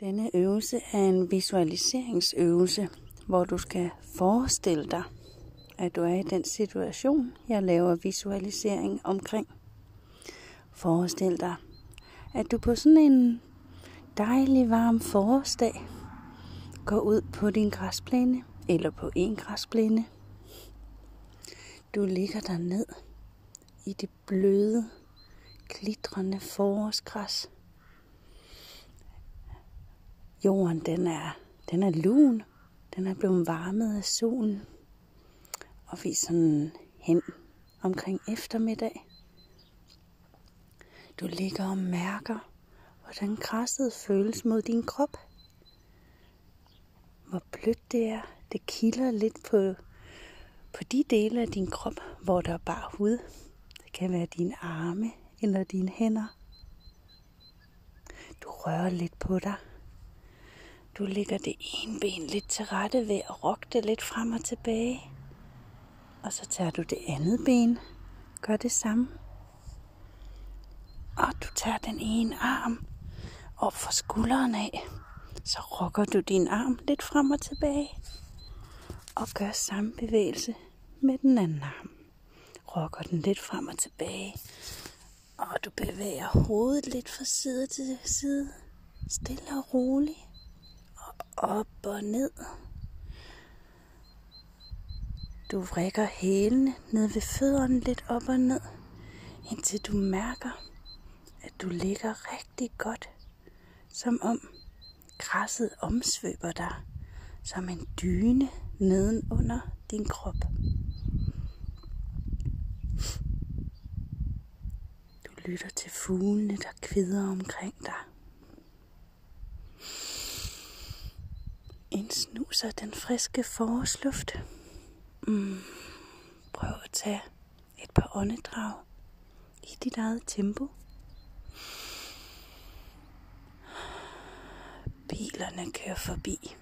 Denne øvelse er en visualiseringsøvelse, hvor du skal forestille dig, at du er i den situation, jeg laver visualisering omkring. Forestil dig, at du på sådan en dejlig varm forårsdag går ud på din græsplæne eller på en græsplæne. Du ligger der ned i det bløde, glitrende forårsgræs. Jorden den er, den er lun. Den er blevet varmet af solen. Og vi er sådan hen omkring eftermiddag. Du ligger og mærker, hvordan græsset føles mod din krop. Hvor blødt det er. Det kilder lidt på, på de dele af din krop, hvor der er bare hud. Det kan være dine arme eller dine hænder. Du rører lidt på dig. Du lægger det ene ben lidt til rette ved at rokke det lidt frem og tilbage. Og så tager du det andet ben. Gør det samme. Og du tager den ene arm op for skulderen af. Så rokker du din arm lidt frem og tilbage. Og gør samme bevægelse med den anden arm. Rokker den lidt frem og tilbage. Og du bevæger hovedet lidt fra side til side. Stille og roligt. Op og ned. Du vrikker hælene ned ved fødderne lidt op og ned, indtil du mærker, at du ligger rigtig godt, som om græsset omsvøber dig som en dyne nedenunder din krop. Du lytter til fuglene, der kvider omkring dig. Indsnuser den friske forårsluft. Mm. Prøv at tage et par åndedrag i dit eget tempo. Bilerne kører forbi.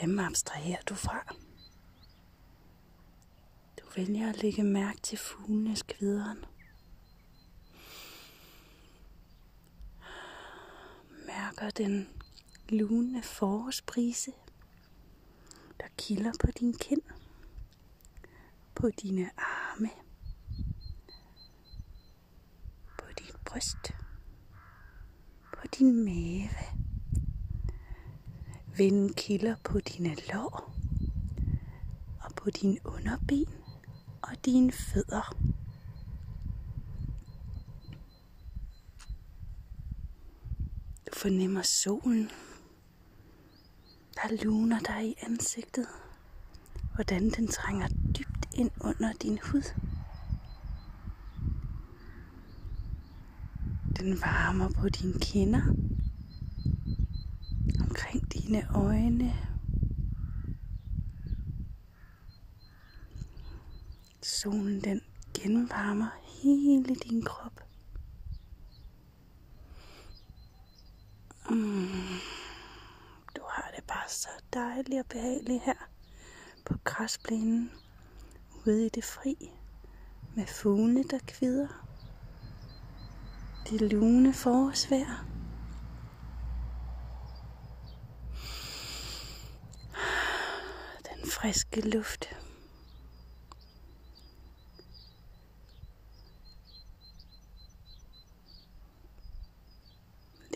Dem abstraherer du fra. Du vælger at lægge mærke til fuglenes kvideren. Mærker den lune forårsbrise, der kilder på din kind, på dine arme, på dit bryst, på din mave. Vinden kilder på dine lår og på dine underben og dine fødder. Du fornemmer solen, der luner dig i ansigtet. Hvordan den trænger dybt ind under din hud. Den varmer på dine kinder, omkring dine øjne. Solen den genvarmer hele din krop. Mm. Du har det bare så dejlig og behagelig her på græsplænen ude i det fri med fuglene, der kvider. Det lune forårsvejr. Den friske luft.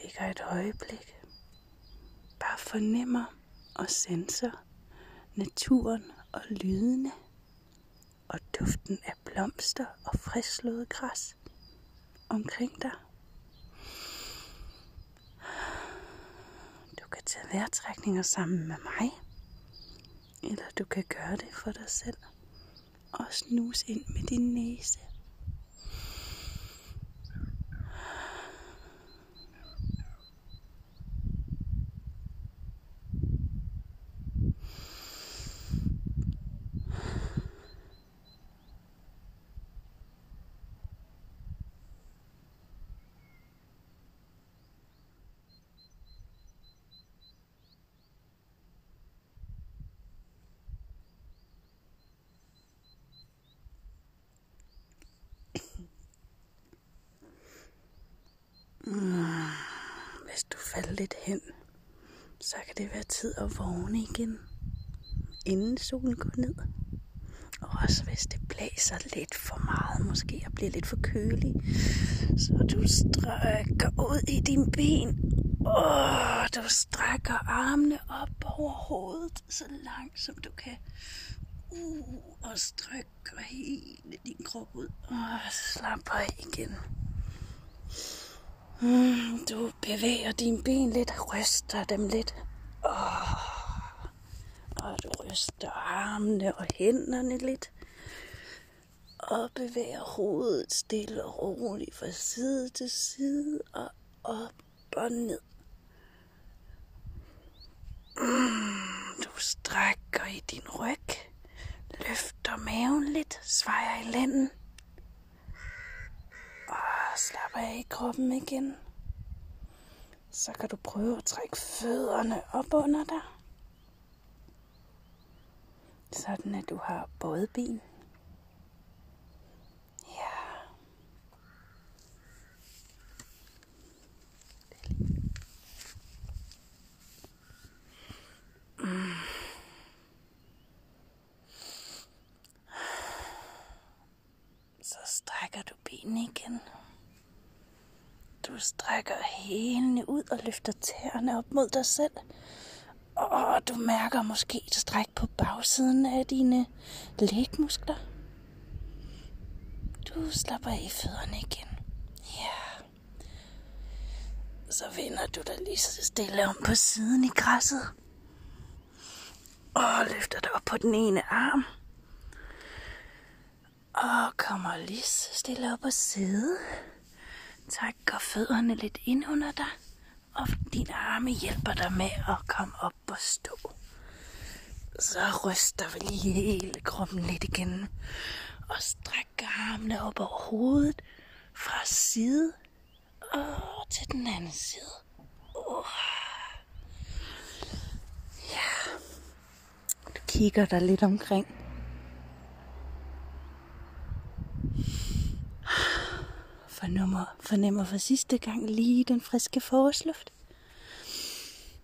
Ligger et øjeblik. Bare fornemmer og sanser, naturen og lydene og duften af blomster og friskslået græs omkring dig. Du kan tage vejrtrækninger sammen med mig, eller du kan gøre det for dig selv og snuse ind med din næse. Du falder lidt hen, så kan det være tid at vågne igen, inden solen går ned. Og også hvis det blæser lidt for meget, måske og bliver lidt for kølig, så du strækker ud i din ben. Og du strækker armene op over hovedet, så langt som du kan. Uh, og strækker hele din krop ud. Og slapper af igen. Mm, du bevæger dine ben lidt, ryster dem lidt. Oh. Og du ryster armene og hænderne lidt. Og bevæger hovedet stille og roligt fra side til side og op og ned. Mm, du strækker i din ryg. Løfter maven lidt, svejer i lænden. Og slapper af i kroppen igen. Så kan du prøve at trække fødderne op under dig. Sådan at du har både ben. Ja. Mm. Så strækker du benene igen. Du strækker hælene ud og løfter tæerne op mod dig selv. Og du mærker måske et stræk på bagsiden af dine lægmuskler. Du slapper af i fødderne igen. Ja. Så vender du dig lige så stille om på siden i græsset. Og løfter dig op på den ene arm. Og kommer lige så stille op og så går fødderne lidt ind under dig og dine arme hjælper dig med at komme op og stå. Så ryster vi lige hele kroppen lidt igen, og strækker armene op over hovedet fra side og til den anden side. Uh. Ja. Du kigger dig lidt omkring. Fornemmer, for sidste gang lige den friske forårsluft.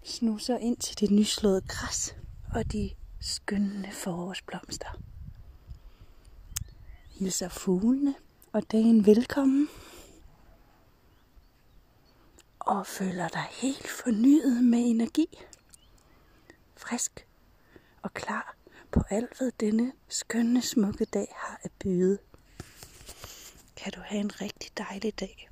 Snuser ind til det nyslåede græs og de skønne forårsblomster. Hilser fuglene og dagen velkommen. Og føler dig helt fornyet med energi. Frisk og klar på alt, hvad denne skønne, smukke dag har at byde kan du have en rigtig dejlig dag.